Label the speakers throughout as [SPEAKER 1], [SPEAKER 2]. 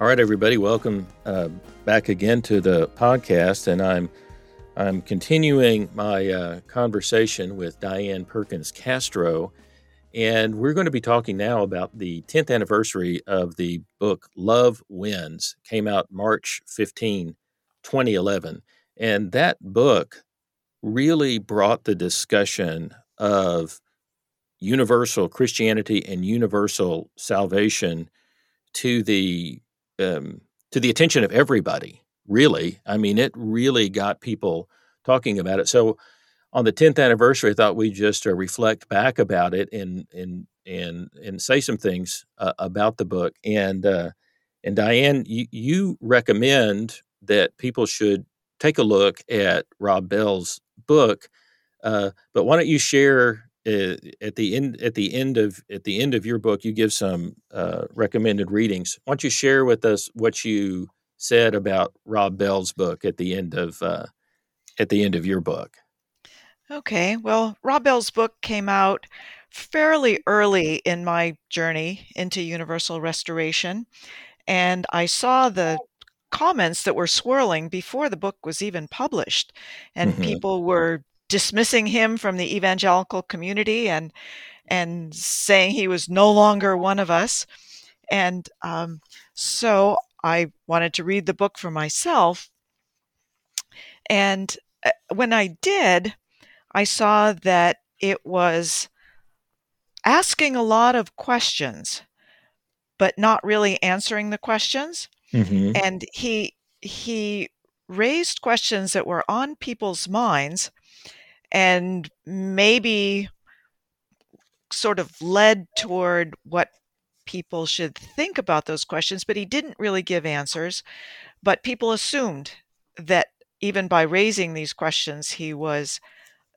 [SPEAKER 1] All right, everybody, welcome uh, back again to the podcast, and I'm I'm continuing my uh, conversation with Diane Perkins Castro, and we're going to be talking now about the 10th anniversary of the book Love Wins. Came out March 15, 2011, and that book really brought the discussion of universal Christianity and universal salvation to the um, to the attention of everybody. Really, I mean, it really got people talking about it. So, on the 10th anniversary, I thought we'd just uh, reflect back about it and and and and say some things uh, about the book. And uh, and Diane, you, you recommend that people should take a look at Rob Bell's book. Uh, but why don't you share uh, at the end at the end of at the end of your book you give some uh, recommended readings why don't you share with us what you said about rob bell's book at the end of uh, at the end of your book
[SPEAKER 2] okay well rob bell's book came out fairly early in my journey into universal restoration and i saw the comments that were swirling before the book was even published and mm-hmm. people were dismissing him from the evangelical community and and saying he was no longer one of us. And um, so I wanted to read the book for myself. And uh, when I did, I saw that it was asking a lot of questions, but not really answering the questions. Mm-hmm. And he he raised questions that were on people's minds and maybe sort of led toward what people should think about those questions, but he didn't really give answers. But people assumed that even by raising these questions, he was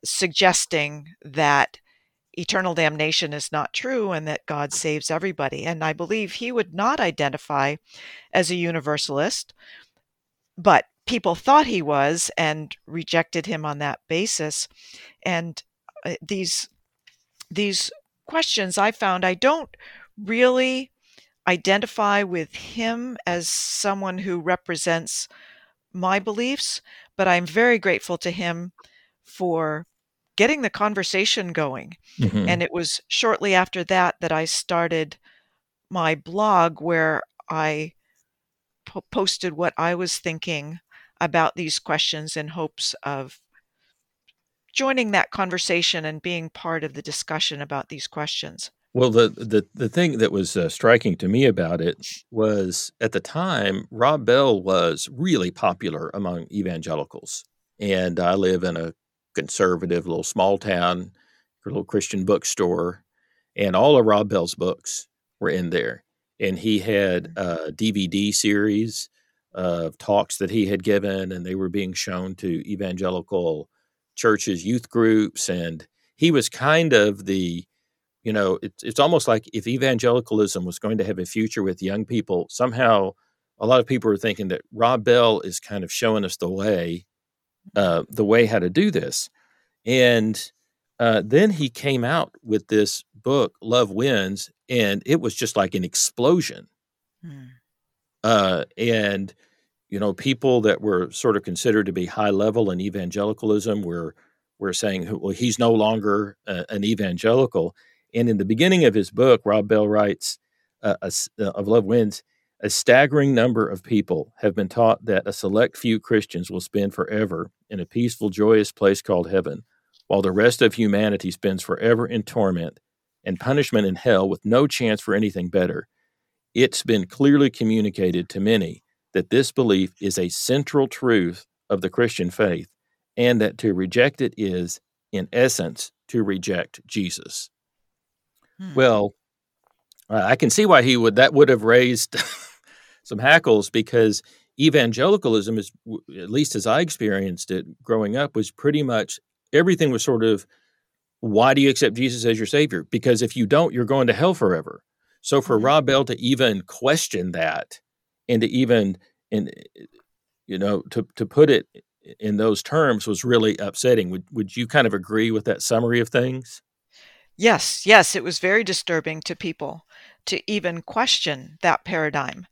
[SPEAKER 2] suggesting that eternal damnation is not true and that God saves everybody. And I believe he would not identify as a universalist, but people thought he was and rejected him on that basis. And uh, these these questions I found I don't really identify with him as someone who represents my beliefs, but I'm very grateful to him for getting the conversation going. Mm-hmm. And it was shortly after that that I started my blog where I po- posted what I was thinking about these questions in hopes of joining that conversation and being part of the discussion about these questions.
[SPEAKER 1] Well, the the, the thing that was uh, striking to me about it was at the time, Rob Bell was really popular among evangelicals. And I live in a conservative little small town, a little Christian bookstore, and all of Rob Bell's books were in there. And he had mm. a DVD series of talks that he had given, and they were being shown to evangelical churches, youth groups, and he was kind of the, you know, it's it's almost like if evangelicalism was going to have a future with young people, somehow a lot of people are thinking that Rob Bell is kind of showing us the way, uh, the way how to do this, and uh, then he came out with this book, Love Wins, and it was just like an explosion. Hmm. Uh, and you know, people that were sort of considered to be high level in evangelicalism were were saying, well, he's no longer uh, an evangelical. And in the beginning of his book, Rob Bell writes uh, a, uh, of Love Wins, a staggering number of people have been taught that a select few Christians will spend forever in a peaceful, joyous place called heaven, while the rest of humanity spends forever in torment and punishment in hell with no chance for anything better. It's been clearly communicated to many that this belief is a central truth of the Christian faith and that to reject it is, in essence, to reject Jesus. Hmm. Well, I can see why he would that would have raised some hackles because evangelicalism is at least as I experienced it growing up was pretty much everything was sort of why do you accept Jesus as your savior? Because if you don't, you're going to hell forever. So for mm-hmm. Rob Bell to even question that and to even and you know to to put it in those terms was really upsetting. Would would you kind of agree with that summary of things?
[SPEAKER 2] Yes, yes, it was very disturbing to people to even question that paradigm.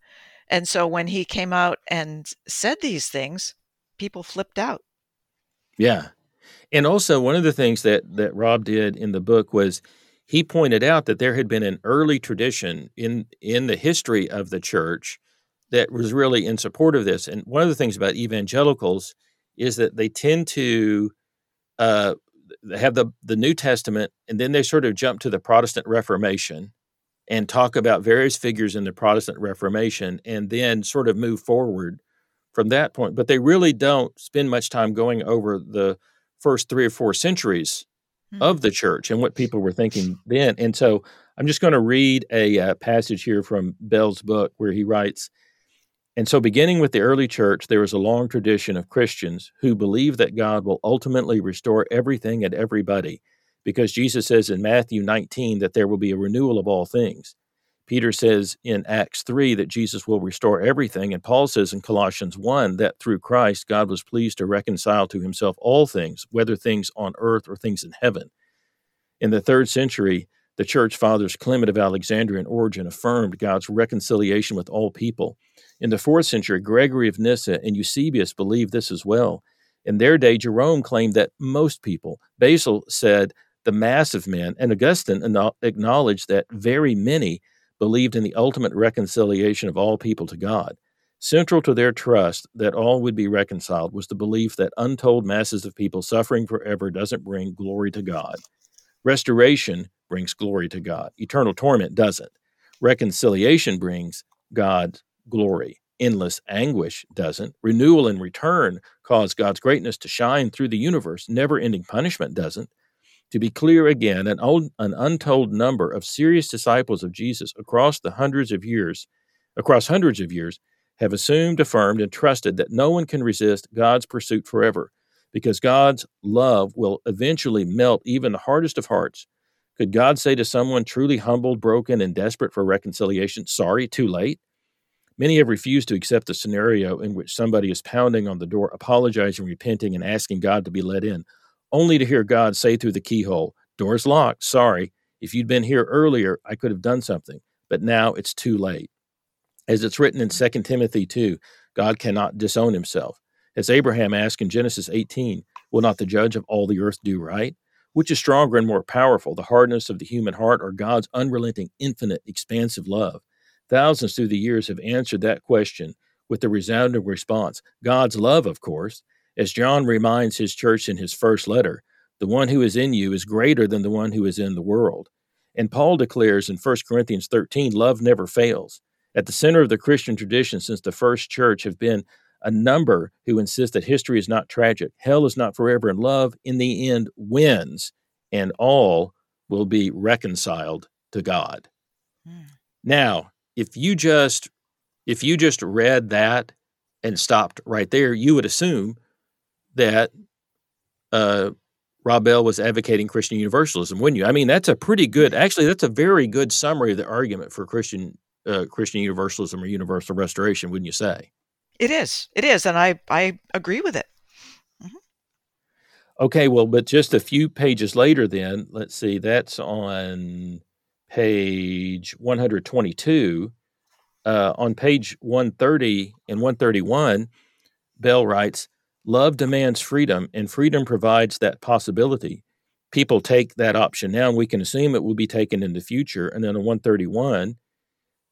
[SPEAKER 2] And so when he came out and said these things, people flipped out.
[SPEAKER 1] Yeah. And also one of the things that that Rob did in the book was he pointed out that there had been an early tradition in in the history of the church that was really in support of this. And one of the things about evangelicals is that they tend to uh, have the the New Testament, and then they sort of jump to the Protestant Reformation and talk about various figures in the Protestant Reformation, and then sort of move forward from that point. But they really don't spend much time going over the first three or four centuries mm-hmm. of the church and what people were thinking then. And so I'm just going to read a uh, passage here from Bell's book where he writes. And so, beginning with the early church, there is a long tradition of Christians who believe that God will ultimately restore everything and everybody, because Jesus says in Matthew 19 that there will be a renewal of all things. Peter says in Acts 3 that Jesus will restore everything, and Paul says in Colossians 1 that through Christ God was pleased to reconcile to himself all things, whether things on earth or things in heaven. In the third century, the church fathers Clement of Alexandria and Origen affirmed God's reconciliation with all people. In the fourth century, Gregory of Nyssa and Eusebius believed this as well. In their day, Jerome claimed that most people. Basil said the mass of men, and Augustine acknowledged that very many believed in the ultimate reconciliation of all people to God. Central to their trust that all would be reconciled was the belief that untold masses of people suffering forever doesn't bring glory to God. Restoration brings glory to God. Eternal torment doesn't. Reconciliation brings God's glory. Endless anguish doesn't. Renewal and return cause God's greatness to shine through the universe. Never ending punishment doesn't. To be clear again, an, old, an untold number of serious disciples of Jesus across the hundreds of years, across hundreds of years, have assumed, affirmed, and trusted that no one can resist God's pursuit forever, because God's love will eventually melt even the hardest of hearts. Could God say to someone truly humbled, broken, and desperate for reconciliation, sorry, too late? Many have refused to accept the scenario in which somebody is pounding on the door, apologizing, repenting, and asking God to be let in, only to hear God say through the keyhole, Door's locked. Sorry. If you'd been here earlier, I could have done something, but now it's too late. As it's written in 2 Timothy 2, God cannot disown himself. As Abraham asked in Genesis 18, Will not the judge of all the earth do right? Which is stronger and more powerful, the hardness of the human heart or God's unrelenting, infinite, expansive love? Thousands through the years have answered that question with the resounding response God's love, of course. As John reminds his church in his first letter, the one who is in you is greater than the one who is in the world. And Paul declares in 1 Corinthians 13, love never fails. At the center of the Christian tradition since the first church have been a number who insist that history is not tragic, hell is not forever, and love in the end wins, and all will be reconciled to God. Mm. Now, if you just if you just read that and stopped right there, you would assume that uh, Rob Bell was advocating Christian universalism, wouldn't you? I mean, that's a pretty good, actually, that's a very good summary of the argument for Christian uh, Christian universalism or universal restoration, wouldn't you say?
[SPEAKER 2] It is. It is, and I I agree with it.
[SPEAKER 1] Mm-hmm. Okay, well, but just a few pages later, then let's see. That's on page 122. Uh, on page 130 and 131, Bell writes, Love demands freedom, and freedom provides that possibility. People take that option now, and we can assume it will be taken in the future. And then on 131,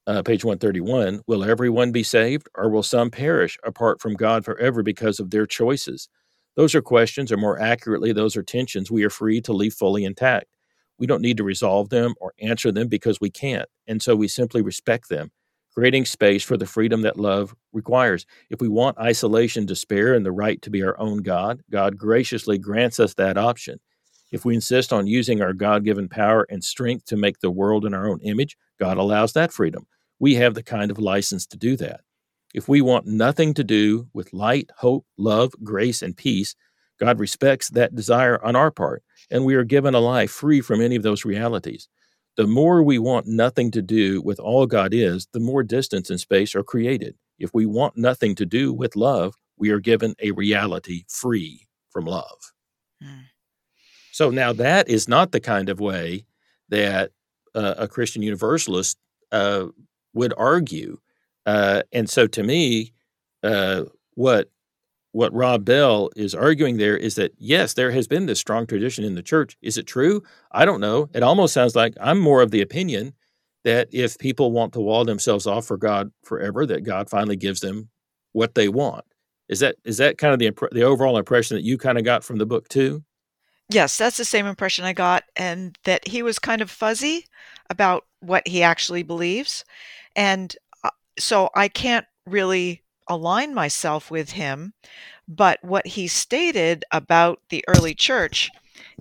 [SPEAKER 1] uh, page 131, will everyone be saved, or will some perish apart from God forever because of their choices? Those are questions, or more accurately, those are tensions we are free to leave fully intact. We don't need to resolve them or answer them because we can't. And so we simply respect them creating space for the freedom that love requires. If we want isolation, despair, and the right to be our own God, God graciously grants us that option. If we insist on using our God given power and strength to make the world in our own image, God allows that freedom. We have the kind of license to do that. If we want nothing to do with light, hope, love, grace, and peace, God respects that desire on our part, and we are given a life free from any of those realities. The more we want nothing to do with all God is, the more distance and space are created. If we want nothing to do with love, we are given a reality free from love. Mm. So now that is not the kind of way that uh, a Christian universalist uh, would argue. Uh, and so to me, uh, what what Rob Bell is arguing there is that yes, there has been this strong tradition in the church. Is it true? I don't know. It almost sounds like I'm more of the opinion that if people want to wall themselves off for God forever, that God finally gives them what they want. Is that is that kind of the the overall impression that you kind of got from the book too?
[SPEAKER 2] Yes, that's the same impression I got, and that he was kind of fuzzy about what he actually believes, and uh, so I can't really align myself with him. But what he stated about the early church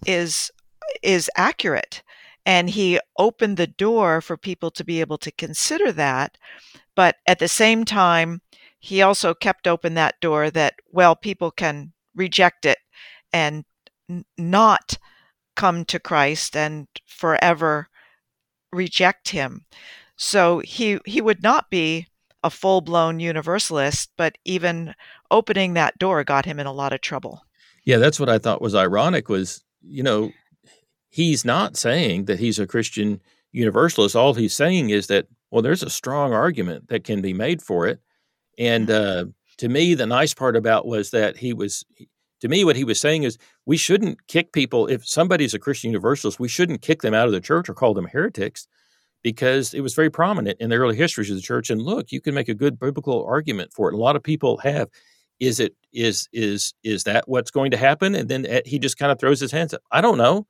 [SPEAKER 2] is is accurate, and he opened the door for people to be able to consider that. But at the same time, he also kept open that door that, well, people can reject it and n- not come to Christ and forever reject him. So he he would not be a full-blown universalist, but even opening that door got him in a lot of trouble.
[SPEAKER 1] Yeah, that's what I thought was ironic was, you know, he's not saying that he's a Christian universalist. All he's saying is that well, there's a strong argument that can be made for it and uh, to me, the nice part about was that he was, to me, what he was saying is we shouldn't kick people. If somebody's a Christian Universalist, we shouldn't kick them out of the church or call them heretics because it was very prominent in the early histories of the church. And look, you can make a good biblical argument for it. A lot of people have. Is it is is is that what's going to happen? And then eh, he just kind of throws his hands up. I don't know.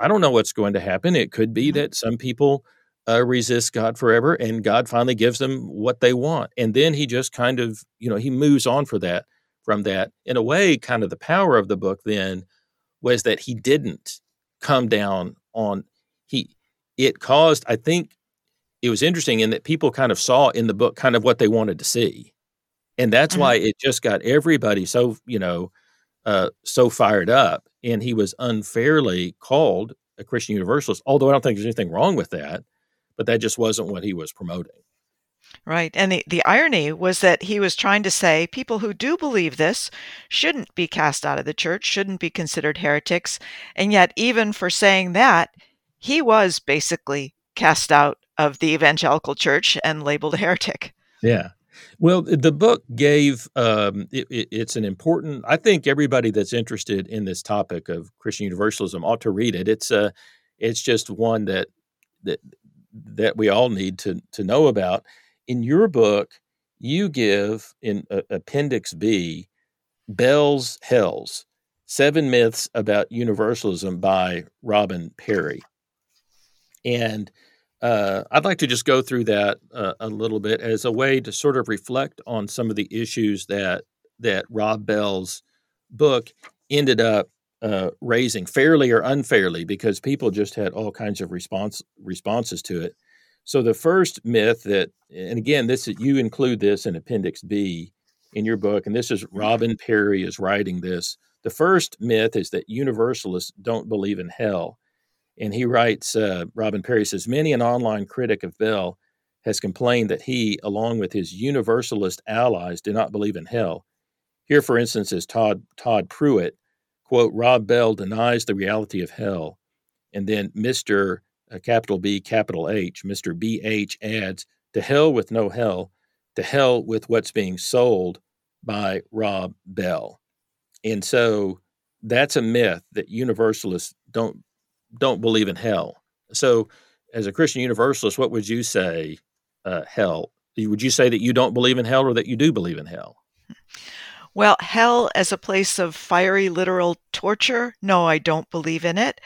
[SPEAKER 1] I don't know what's going to happen. It could be mm-hmm. that some people uh, resist God forever, and God finally gives them what they want. And then he just kind of, you know, he moves on for that from that. In a way, kind of the power of the book then was that he didn't come down on he. It caused, I think, it was interesting in that people kind of saw in the book kind of what they wanted to see, and that's mm-hmm. why it just got everybody so you know uh, so fired up. And he was unfairly called a Christian Universalist, although I don't think there's anything wrong with that but that just wasn't what he was promoting.
[SPEAKER 2] Right. And the, the irony was that he was trying to say people who do believe this shouldn't be cast out of the church, shouldn't be considered heretics. And yet, even for saying that, he was basically cast out of the evangelical church and labeled a heretic.
[SPEAKER 1] Yeah. Well, the book gave um, it, it's an important. I think everybody that's interested in this topic of Christian Universalism ought to read it. It's a, uh, it's just one that that that we all need to to know about. In your book, you give in uh, Appendix B, Bell's Hells, Seven Myths About Universalism by Robin Parry. And uh, I'd like to just go through that uh, a little bit as a way to sort of reflect on some of the issues that that Rob Bell's book ended up uh, raising fairly or unfairly because people just had all kinds of response responses to it. So the first myth that, and again, this you include this in Appendix B in your book, and this is. Robin Parry is writing this. The first myth is that universalists don't believe in hell, and he writes. Uh, Robin Parry says many an online critic of Bell has complained that he, along with his universalist allies, do not believe in hell. Here, for instance, is Todd Todd Pruitt quote, Rob Bell denies the reality of hell. And then Mr. Uh, capital B, capital H, Mr. BH adds, to hell with no hell, to hell with what's being sold by Rob Bell. And so that's a myth that universalists don't don't believe in hell. So as a Christian universalist, what would you say uh, hell? Would you say that you don't believe in hell or that you do believe in hell?
[SPEAKER 2] Well, hell as a place of fiery literal torture, no, I don't believe in it.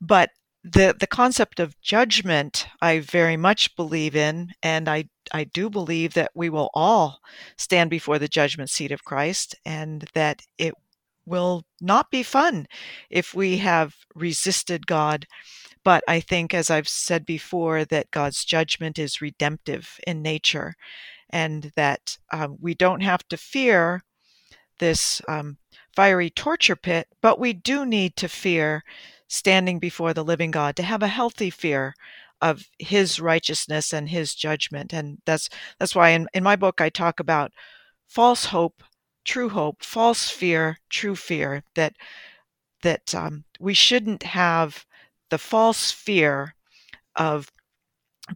[SPEAKER 2] But the the concept of judgment I very much believe in and I I do believe that we will all stand before the judgment seat of Christ and that it will not be fun if we have resisted God but I think as I've said before that God's judgment is redemptive in nature and that um, we don't have to fear this um, fiery torture pit, but we do need to fear standing before the living God, to have a healthy fear of his righteousness and his judgment. And that's that's why in, in my book I talk about false hope, true hope, false fear, true fear, that that um, we shouldn't have the false fear of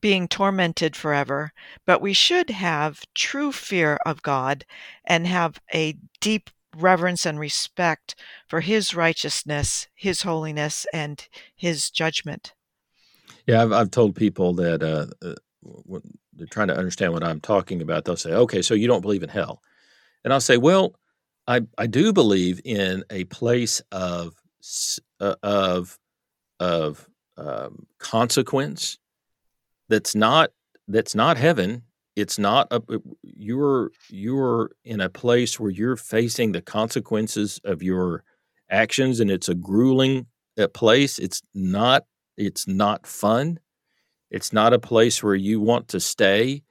[SPEAKER 2] being tormented forever, but we should have true fear of God and have a deep reverence and respect for His righteousness, His holiness, and His judgment.
[SPEAKER 1] Yeah, I've, I've told people that uh, uh, they're trying to understand what I'm talking about, they'll say, okay, so you don't believe in hell. And I'll say, well, I, I do believe in a place of, uh, of, of um, consequence that's not that's not heaven. It's not a you're you're in a place where you're facing the consequences of your actions and it's a grueling uh, place. It's not it's not fun. It's not a place where you want to stay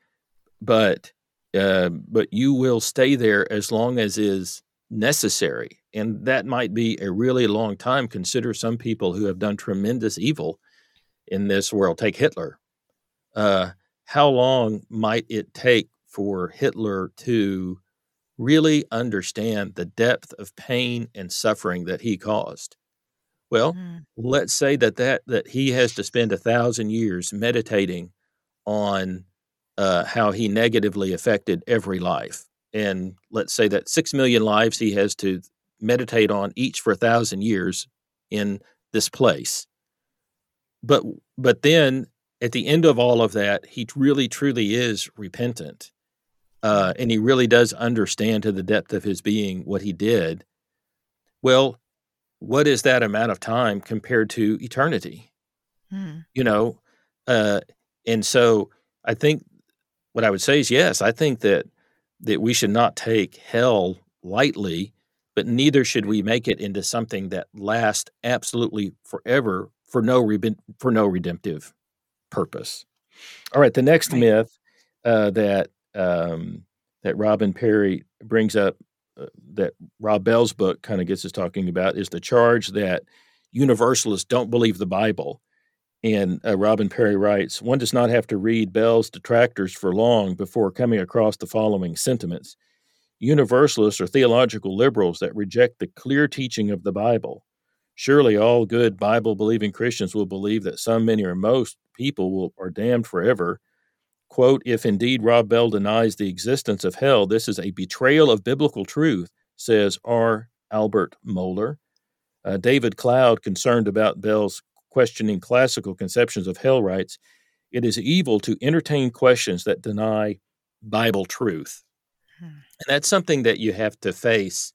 [SPEAKER 1] but uh, but you will stay there as long as is necessary and that might be a really long time consider some people who have done tremendous evil in this world take hitler uh, how long might it take for Hitler to really understand the depth of pain and suffering that he caused? Well, mm. let's say that, that that he has to spend a thousand years meditating on uh, how he negatively affected every life, and let's say that six million lives he has to meditate on each for a thousand years in this place. But but then at the end of all of that, he really truly is repentant. Uh, and he really does understand to the depth of his being what he did. Well, what is that amount of time compared to eternity? Hmm. You know, uh, and so I think what I would say is yes, I think that that we should not take hell lightly, but neither should we make it into something that lasts absolutely forever for no re- for no redemptive purpose. All right, the next right. myth uh, that um, that Robin Parry brings up uh, that Rob Bell's book kind of gets us talking about is the charge that universalists don't believe the Bible. And uh, Robin Parry writes, one does not have to read Bell's detractors for long before coming across the following sentiments. Universalists are theological liberals that reject the clear teaching of the Bible. Surely all good Bible believing Christians will believe that some, many, or most people will, are damned forever. Quote, if indeed Rob Bell denies the existence of hell, this is a betrayal of biblical truth, says R. Albert Mohler. Uh, David Cloud, concerned about Bell's questioning classical conceptions of hell, writes, It is evil to entertain questions that deny Bible truth. Hmm. And that's something that you have to face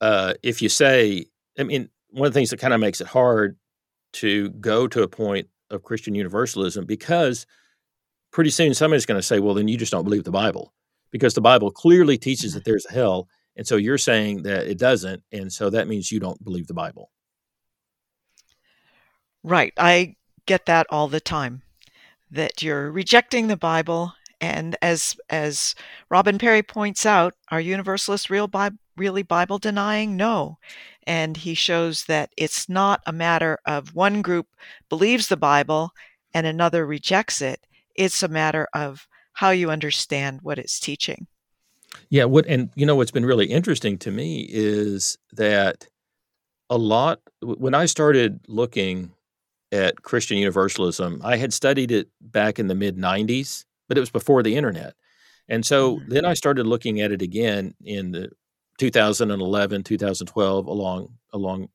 [SPEAKER 1] uh, if you say, I mean, one of the things that kind of makes it hard to go to a point of Christian universalism because pretty soon somebody's going to say, well, then you just don't believe the Bible because the Bible clearly teaches that there's a hell. And so you're saying that it doesn't. And so that means you don't believe the Bible.
[SPEAKER 2] Right. I get that all the time that you're rejecting the Bible. And as, as Robin Parry points out, are universalists real Bi- really Bible denying? No. And he shows that it's not a matter of one group believes the Bible and another rejects it. It's a matter of how you understand what it's teaching.
[SPEAKER 1] Yeah, what and you know what's been really interesting to me is that a lot when I started looking at Christian universalism, I had studied it back in the mid 90s, but it was before the internet. And so mm-hmm. then I started looking at it again in the 2011, 2012, along along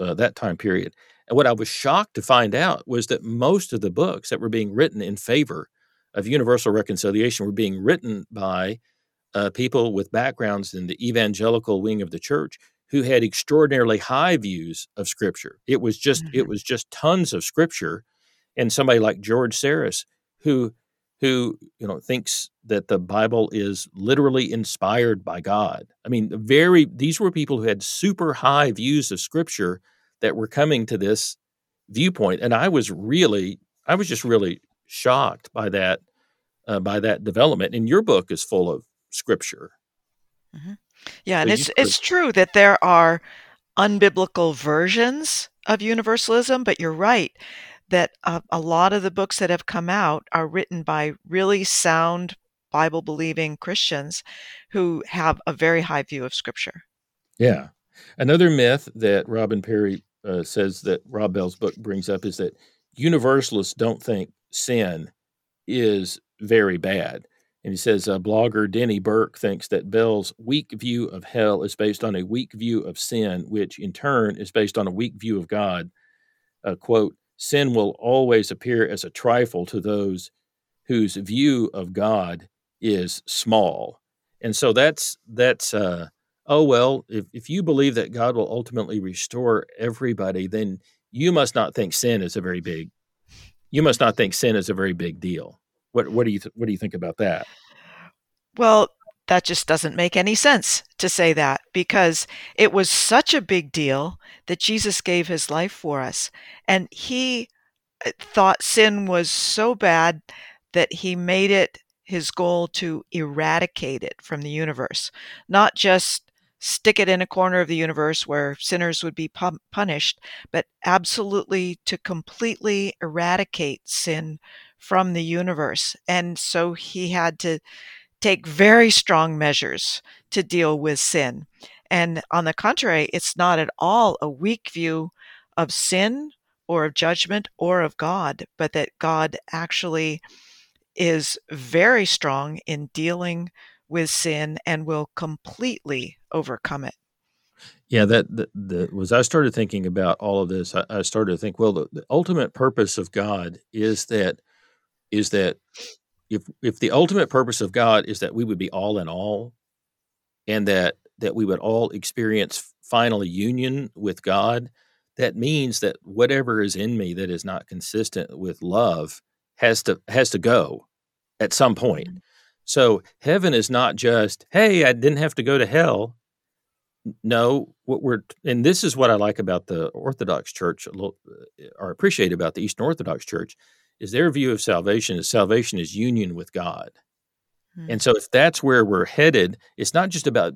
[SPEAKER 1] uh, that time period. And what I was shocked to find out was that most of the books that were being written in favor of universal reconciliation were being written by uh, people with backgrounds in the evangelical wing of the church who had extraordinarily high views of Scripture. It was just mm-hmm. it was just tons of Scripture, and somebody like George Sarris who who you know thinks that the Bible is literally inspired by God. I mean, very these were people who had super high views of Scripture that were coming to this viewpoint, and I was really, I was just really shocked by that uh, by that development. And your book is full of scripture.
[SPEAKER 2] Mm-hmm. Yeah, so and it's it's true that there are unbiblical versions of universalism, but you're right that a, a lot of the books that have come out are written by really sound Bible believing Christians who have a very high view of Scripture.
[SPEAKER 1] Yeah. Another myth that Robin Parry uh, says that Rob Bell's book brings up is that universalists don't think sin is very bad. And he says uh, blogger Denny Burk thinks that Bell's weak view of hell is based on a weak view of sin, which in turn is based on a weak view of God. Uh, quote, sin will always appear as a trifle to those whose view of God is small. And so that's, that's, uh, oh, well, if, if you believe that God will ultimately restore everybody, then you must not think sin is a very big, you must not think sin is a very big deal. What what do you th- what do you think about that?
[SPEAKER 2] Well, that just doesn't make any sense to say that because it was such a big deal that Jesus gave his life for us and he uh, thought sin was so bad that he made it his goal to eradicate it from the universe, not just stick it in a corner of the universe where sinners would be pu- punished, but absolutely to completely eradicate sin from the universe. And so he had to take very strong measures to deal with sin. And on the contrary, it's not at all a weak view of sin or of judgment or of God, but that God actually is very strong in dealing with sin and will completely overcome it.
[SPEAKER 1] Yeah, that the, the was I started thinking about all of this. I, I started to think, well, the, the ultimate purpose of God is that is that if if the ultimate purpose of God is that we would be all in all and that that we would all experience final union with God, that means that whatever is in me that is not consistent with love has to has to go at some point. Mm-hmm. So heaven is not just, hey, I didn't have to go to hell. No, what we're and this is what I like about the Orthodox Church, or appreciate about the Eastern Orthodox Church, is their view of salvation is salvation is union with God. Hmm. And so if that's where we're headed, it's not just about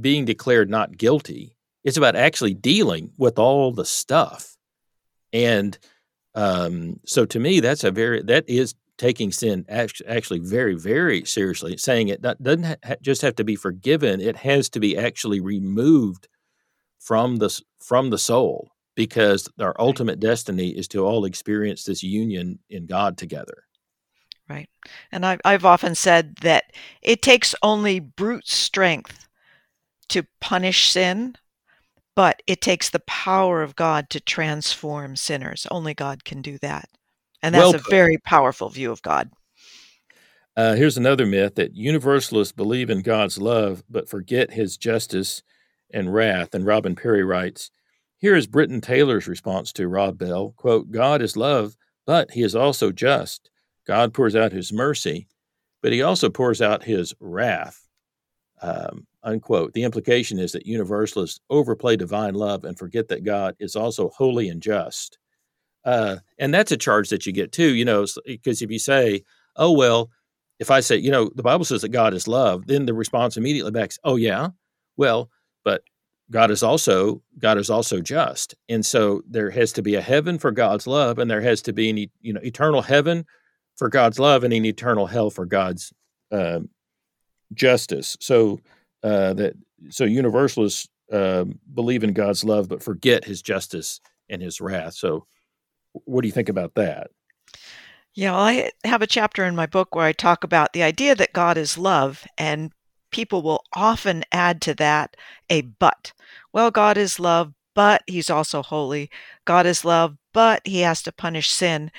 [SPEAKER 1] being declared not guilty. It's about actually dealing with all the stuff. And um, so to me, that's a very, that is taking sin actually very, very seriously, saying it doesn't ha- just have to be forgiven. It has to be actually removed from the, from the soul because our ultimate destiny is to all experience this union in God together.
[SPEAKER 2] Right. And I've, I've often said that it takes only brute strength to punish sin, but it takes the power of God to transform sinners. Only God can do that. And that's well a very powerful view of God.
[SPEAKER 1] Uh, here's another myth that universalists believe in God's love but forget his justice and wrath. And Robin Parry writes here is Britton Taylor's response to Rob Bell quote, God is love, but he is also just. God pours out his mercy, but he also pours out his wrath. Um, unquote. The implication is that universalists overplay divine love and forget that God is also holy and just. Uh, and that's a charge that you get too, you know, because if you say, oh, well, if I say, you know, the Bible says that God is love, then the response immediately backs, oh, yeah, well, but God is also God is also just, and so there has to be a heaven for God's love, and there has to be an you know eternal heaven for God's love and an eternal hell for God's uh, justice. So uh, that so universalists uh, believe in God's love but forget His justice and His wrath. So, what do you think about that?
[SPEAKER 2] Yeah, well, I have a chapter in my book where I talk about the idea that God is love, and people will often add to that a but. Well, God is love, but he's also holy. God is love, but he has to punish sin.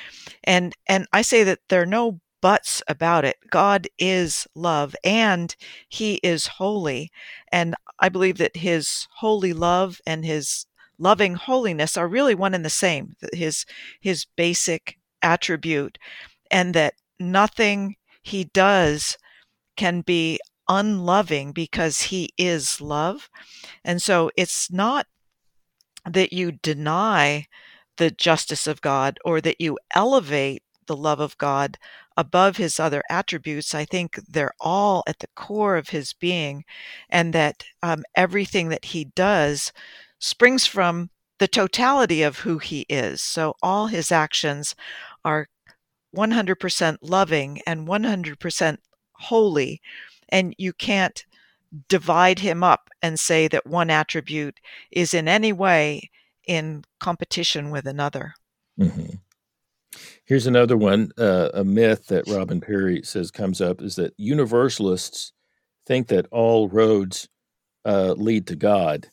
[SPEAKER 2] And and I say that there are no buts about it. God is love and he is holy. And I believe that his holy love and his loving holiness are really one and the same. His his basic attribute and that nothing he does can be unloving because he is love. And so it's not that you deny the justice of God or that you elevate the love of God above his other attributes. I think they're all at the core of his being, and that um, everything that he does springs from the totality of who he is. So all his actions are 100% loving and 100% holy, and you can't divide him up and say that one attribute is in any way in competition with another.
[SPEAKER 1] Mm-hmm. Here's another one. Uh, a myth that Robin Parry says comes up is that universalists think that all roads uh, lead to God.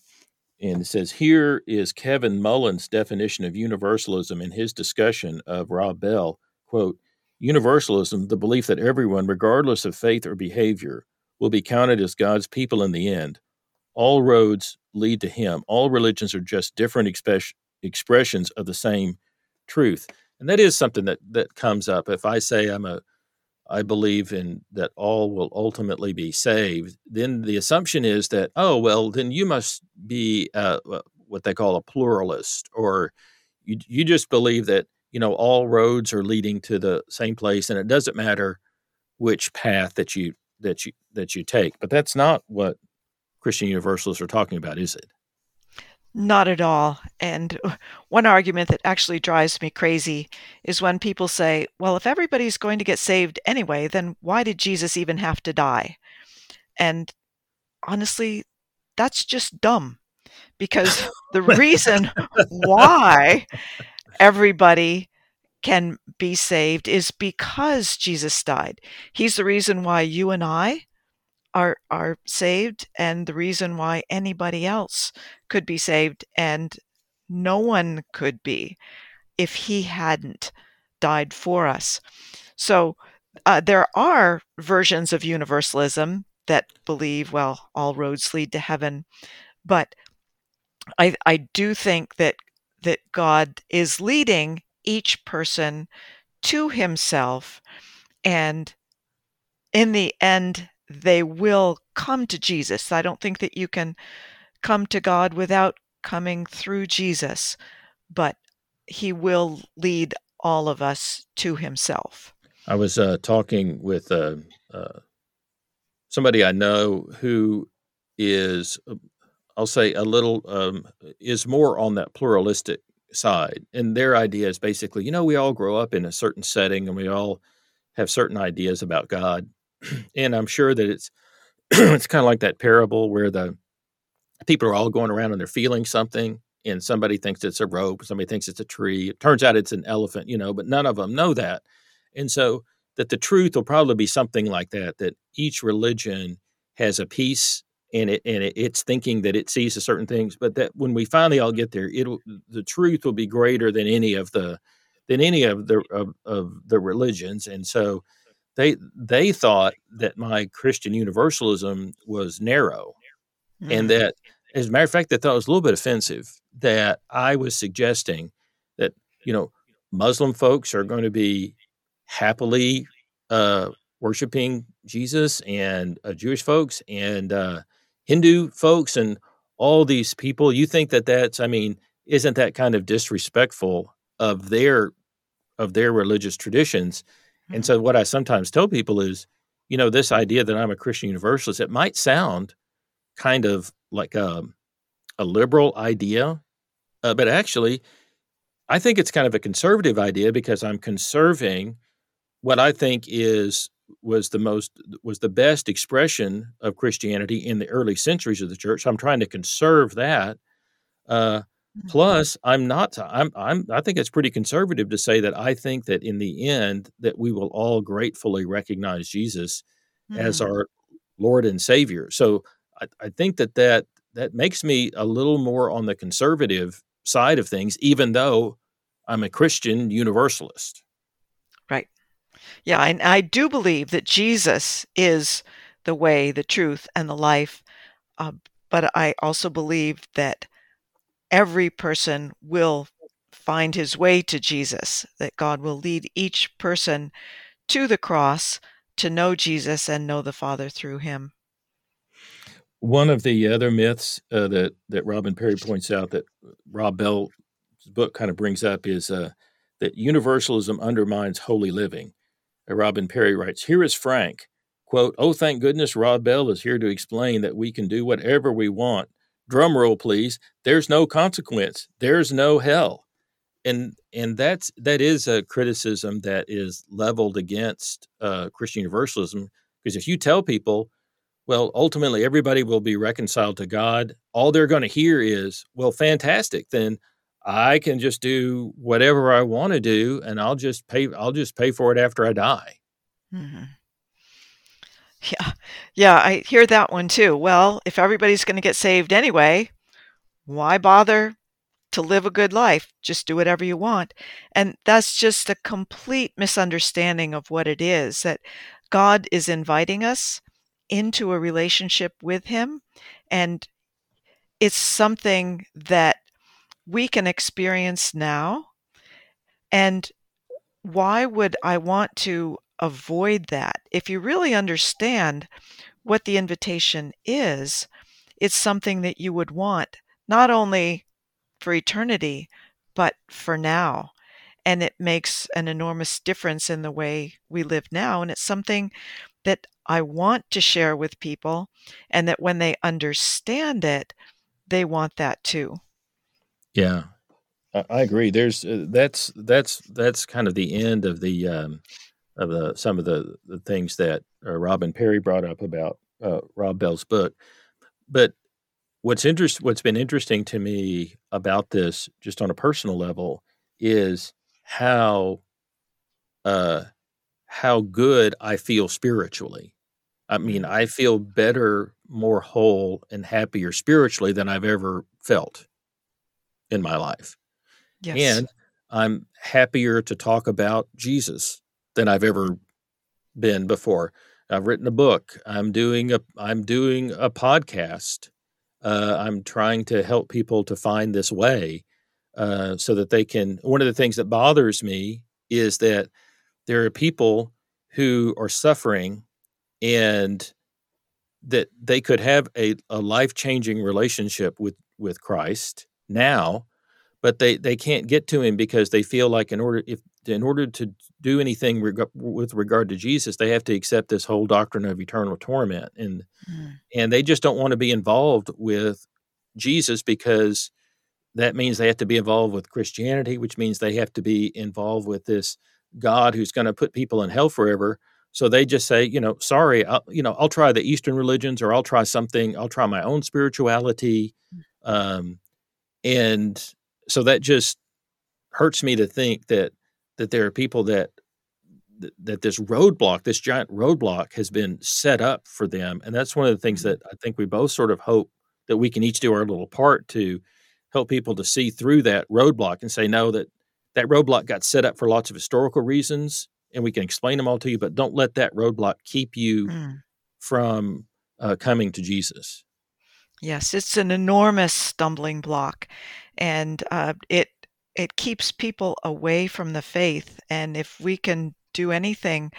[SPEAKER 1] And it says here is Kevin Mullen's definition of universalism in his discussion of Rob Bell. Quote, Universalism, the belief that everyone, regardless of faith or behavior, will be counted as God's people in the end. All roads lead to Him. All religions are just different expressions of the same truth. And that is something that, that comes up. If I say I'm a I believe in that all will ultimately be saved, then the assumption is that, oh, well, then you must be uh, what they call a pluralist, or you, you just believe that, you know, all roads are leading to the same place and it doesn't matter which path that you that you that you take. But that's not what Christian Universalists are talking about, is it?
[SPEAKER 2] Not at all. And one argument that actually drives me crazy is when people say, well, if everybody's going to get saved anyway, then why did Jesus even have to die? And honestly, that's just dumb because the reason why everybody can be saved is because Jesus died. He's the reason why you and I are are saved and the reason why anybody else could be saved and no one could be if he hadn't died for us. So uh, there are versions of universalism that believe, well, all roads lead to heaven, but I I do think that that God is leading each person to himself and in the end they will come to Jesus. I don't think that you can come to God without coming through Jesus, but He will lead all of us to Himself.
[SPEAKER 1] I was uh, talking with uh, uh, somebody I know who is, uh, I'll say, a little, um, is more on that pluralistic side. And their idea is basically, you know, we all grow up in a certain setting and we all have certain ideas about God and I'm sure that it's it's kind of like that parable where the people are all going around and they're feeling something and somebody thinks it's a rope somebody thinks it's a tree it turns out it's an elephant you know but none of them know that and so that the truth will probably be something like that that each religion has a piece and it and it, it's thinking that it sees a certain things but that when we finally all get there it'll the truth will be greater than any of the than any of the of, of the religions and so they they thought that my Christian universalism was narrow, mm. and that as a matter of fact, they thought it was a little bit offensive that I was suggesting that you know Muslim folks are going to be happily uh, worshiping Jesus, and uh, Jewish folks and uh, Hindu folks, and all these people. You think that that's I mean, isn't that kind of disrespectful of their of their religious traditions? And so, what I sometimes tell people is, you know, this idea that I'm a Christian Universalist, it might sound kind of like a, um, a liberal idea, uh, but actually, I think it's kind of a conservative idea because I'm conserving what I think is was the most was the best expression of Christianity in the early centuries of the church. I'm trying to conserve that. Uh, Mm-hmm. Plus, I'm not. I'm. I'm. I think it's pretty conservative to say that I think that in the end that we will all gratefully recognize Jesus mm. as our Lord and Savior. So I, I think that that that makes me a little more on the conservative side of things, even though I'm a Christian Universalist.
[SPEAKER 2] Yeah, and I do believe that Jesus is the way, the truth, and the life. Uh, but I also believe that every person will find his way to Jesus, that God will lead each person to the cross to know Jesus and know the Father through him.
[SPEAKER 1] One of the other myths uh, that that Robin Parry points out that Rob Bell's book kind of brings up is uh, that universalism undermines holy living. Uh, Robin Parry writes Here is Frank. Quote, Oh, thank goodness Rob Bell is here to explain that we can do whatever we want. Drum roll, please. There's no consequence. There's no hell. And and that's that is a criticism that is leveled against uh, Christian universalism because if you tell people, well, ultimately everybody will be reconciled to God, all they're going to hear is, well, fantastic. Then I can just do whatever I want to do, and I'll just pay. I'll just pay for it after I die.
[SPEAKER 2] Mm-hmm. Yeah, yeah, I hear that one too. Well, if everybody's going to get saved anyway, why bother to live a good life? Just do whatever you want. And that's just a complete misunderstanding of what it is that God is inviting us into a relationship with Him. And it's something that we can experience now. And why would I want to avoid that? If you really understand what the invitation is, it's something that you would want not only for eternity, but for now. And it makes an enormous difference in the way we live now. And it's something that I want to share with people, and that when they understand it, they want that too.
[SPEAKER 1] Yeah, I, agree. There's uh, that's that's that's kind of the end of the um, of the some of the, the things that uh, Robin Parry brought up about uh, Rob Bell's book. But what's interest what's been interesting to me about this, just on a personal level, is how uh, how good I feel spiritually. I mean, mm. I feel better, more whole, and happier spiritually than I've ever felt in my life. Yes. And I'm happier to talk about Jesus than I've ever been before. I've written a book. I'm doing a I'm doing a podcast. Uh, I'm trying to help people to find this way uh, so that they can. One of the things that bothers me is that there are people who are suffering and that they could have a, a life changing relationship with with Christ now, but they they can't get to him because they feel like in order if in order to do anything reg- with regard to Jesus, they have to accept this whole doctrine of eternal torment, and mm. and they just don't want to be involved with Jesus because that means they have to be involved with Christianity, which means they have to be involved with this God who's going to put people in hell forever. So they just say, you know, sorry, I'll, you know, I'll try the Eastern religions, or I'll try something. I'll try my own spirituality. Mm. Um, and so that just hurts me to think that that there are people that that this roadblock this giant roadblock has been set up for them and that's one of the things mm-hmm. that i think we both sort of hope that we can each do our little part to help people to see through that roadblock and say no that that roadblock got set up for lots of historical reasons and we can explain them all to you but don't let that roadblock keep you mm. from uh, coming to jesus
[SPEAKER 2] Yes, it's an enormous stumbling block, and uh, it it keeps people away from the faith. And if we can do anything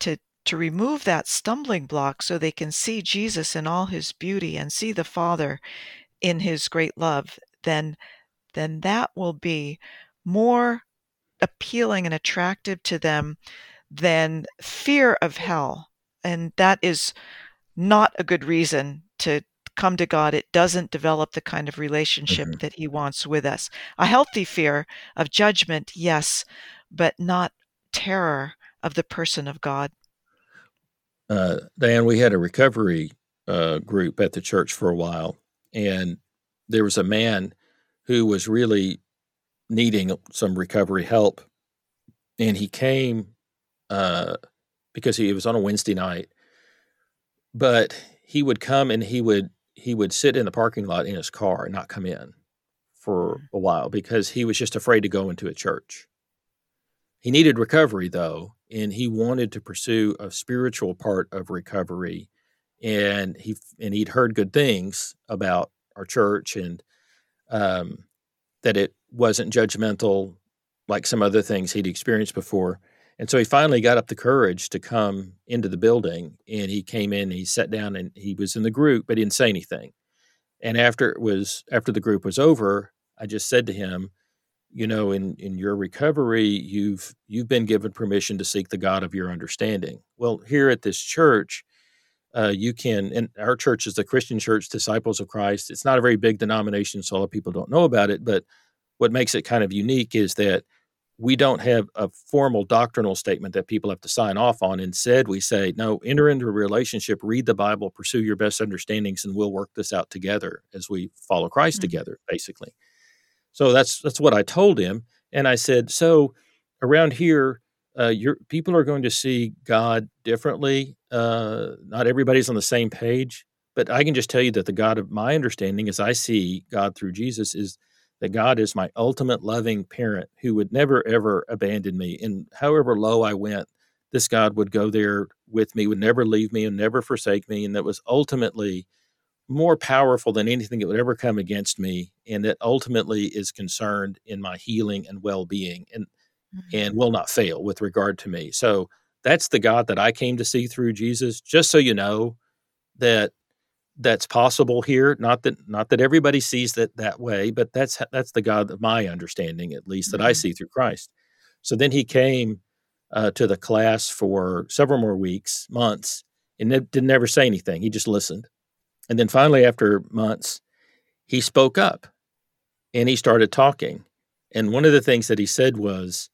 [SPEAKER 2] to to remove that stumbling block, so they can see Jesus in all His beauty and see the Father in His great love, then then that will be more appealing and attractive to them than fear of hell. And that is not a good reason to come to God, it doesn't develop the kind of relationship mm-hmm. that He wants with us. A healthy fear of judgment, yes, but not terror of the person of God.
[SPEAKER 1] Uh, Dan, we had a recovery uh, group at the church for a while, and there was a man who was really needing some recovery help, and he came uh, because he it was on a Wednesday night, but he would come and he would he would sit in the parking lot in his car and not come in for mm. a while because he was just afraid to go into a church. He needed recovery though, and he wanted to pursue a spiritual part of recovery. And he and he'd heard good things about our church and um, that it wasn't judgmental like some other things he'd experienced before. And so he finally got up the courage to come into the building and he came in, he sat down and he was in the group, but he didn't say anything. And after it was after the group was over, I just said to him, you know, in in your recovery, you've you've been given permission to seek the God of your understanding. Well, here at this church, uh, you can, and our church is the Christian Church, Disciples of Christ. It's not a very big denomination, so a lot of people don't know about it. But what makes it kind of unique is that we don't have a formal doctrinal statement that people have to sign off on. Instead, we say, no, enter into a relationship, read the Bible, pursue your best understandings, and we'll work this out together as we follow Christ mm-hmm. together, basically. So that's that's what I told him, and I said, so around here, uh, your people are going to see God differently. Uh, not everybody's on the same page, but I can just tell you that the God of my understanding, as I see God through Jesus, is that God is my ultimate loving parent who would never ever abandon me. And however low I went, this God would go there with me, would never leave me, and never forsake me, and that was ultimately more powerful than anything that would ever come against me and that ultimately is concerned in my healing and well-being and mm-hmm. and will not fail with regard to me so that's the god that i came to see through jesus just so you know that that's possible here not that not that everybody sees that that way but that's that's the god of my understanding at least that mm-hmm. i see through christ so then he came uh, to the class for several more weeks months and didn't never say anything he just listened and then finally, after months, he spoke up and he started talking. And one of the things that he said was,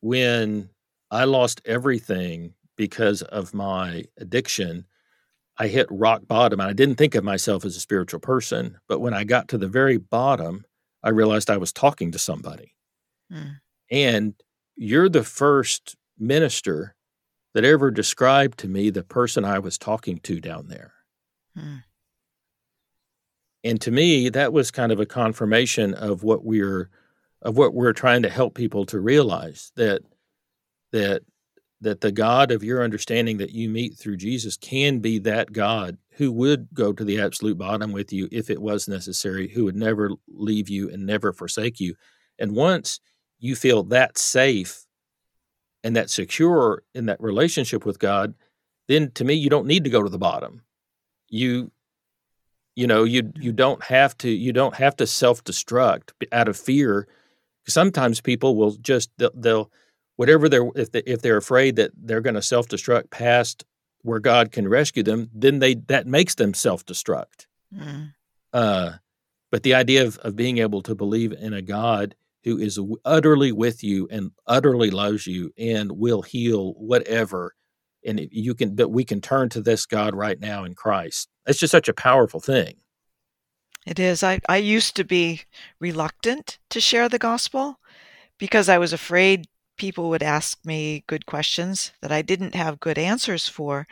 [SPEAKER 1] when I lost everything because of my addiction, I hit rock bottom. And I didn't think of myself as a spiritual person. But when I got to the very bottom, I realized I was talking to somebody. Mm. And you're the first minister that ever described to me the person I was talking to down there. Mm. And to me, that was kind of a confirmation of what we're of what we're trying to help people to realize that that that the God of your understanding that you meet through Jesus can be that God who would go to the absolute bottom with you if it was necessary, who would never leave you and never forsake you. And once you feel that safe and that secure in that relationship with God, then to me, you don't need to go to the bottom. You you know, you you don't have to you don't have to self destruct out of fear. Sometimes people will just they'll, they'll whatever they're if they, if they're afraid that they're going to self destruct past where God can rescue them, then they that makes them self destruct. Mm. Uh, but the idea of of being able to believe in a God who is utterly with you and utterly loves you and will heal whatever and you can that we can turn to this God right now in Christ. It's just such a powerful thing.
[SPEAKER 2] It is. I, I used to be reluctant to share the gospel because I was afraid people would ask me good questions that I didn't have good answers for.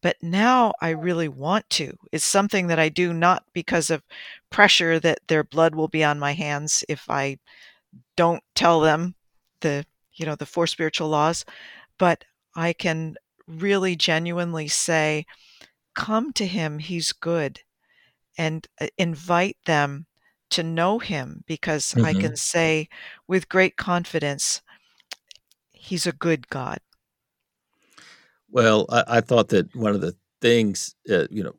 [SPEAKER 2] But now I really want to. It's something that I do not because of pressure that their blood will be on my hands if I don't tell them the you know the four spiritual laws, but I can really genuinely say, come to him, he's good, and uh, invite them to know him because mm-hmm. I can say with great confidence, he's a good God.
[SPEAKER 1] Well, I, I thought that one of the things, uh, you know,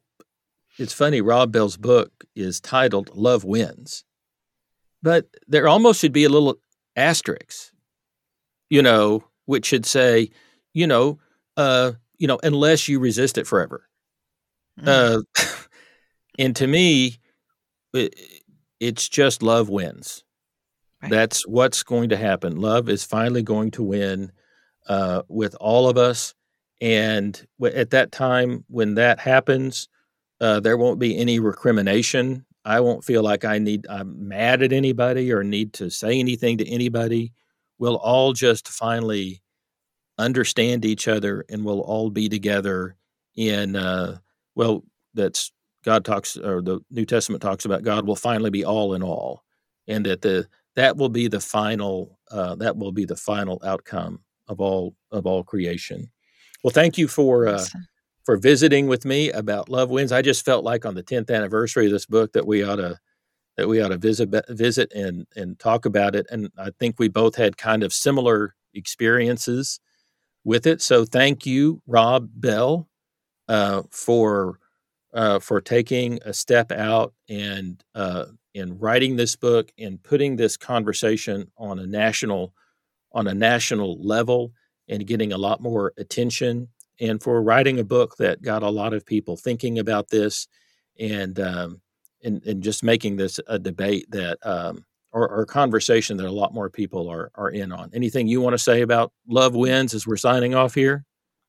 [SPEAKER 1] it's funny, Rob Bell's book is titled Love Wins, but there almost should be a little asterisk, you know, which should say, you know, uh, you know, unless you resist it forever. Mm. Uh, and to me, it, it's just love wins. That's what's going to happen. Love is finally going to win uh, with all of us. And w- at that time, when that happens, uh, there won't be any recrimination. I won't feel like I need, I'm mad at anybody or need to say anything to anybody. We'll all just finally understand each other and we'll all be together in uh, well that's god talks or the new testament talks about god will finally be all in all and that the that will be the final uh, that will be the final outcome of all of all creation. Well thank you for uh, for visiting with me about love wins. I just felt like on the 10th anniversary of this book that we ought to that we ought to visit visit and and talk about it and i think we both had kind of similar experiences with it. So thank you, Rob Bell, uh, for uh, for taking a step out and uh, in writing this book and putting this conversation on a national on a national level and getting a lot more attention and for writing a book that got a lot of people thinking about this and um, and, and just making this a debate that um, or, or a conversation that a lot more people are are in on. Anything you want to say about Love Wins as we're signing off here?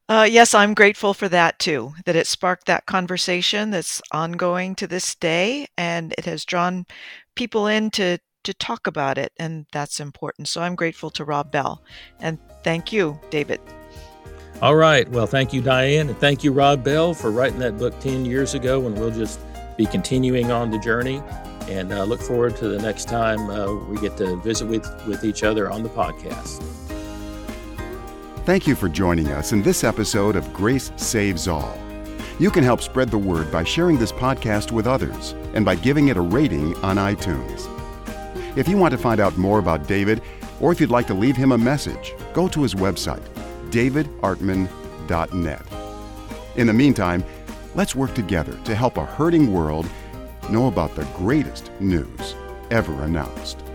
[SPEAKER 2] Uh, yes, I'm grateful for that too, that it sparked that conversation that's ongoing to this day, and it has drawn people in to, to talk about it, and that's important. So I'm grateful to Rob Bell, and thank you, David.
[SPEAKER 1] All right. Well, thank you, Diane, and thank you, Rob Bell, for writing that book 10 years ago, and we'll just be continuing on the journey. And uh, look forward to the next time uh, we get to visit with, with each other on the podcast.
[SPEAKER 3] Thank you for joining us in this episode of Grace Saves All. You can help spread the word by sharing this podcast with others and by giving it a rating on iTunes. If you want to find out more about David, or if you'd like to leave him a message, go to his website, davidartman.net. In the meantime, let's work together to help a hurting world know about the greatest news ever announced.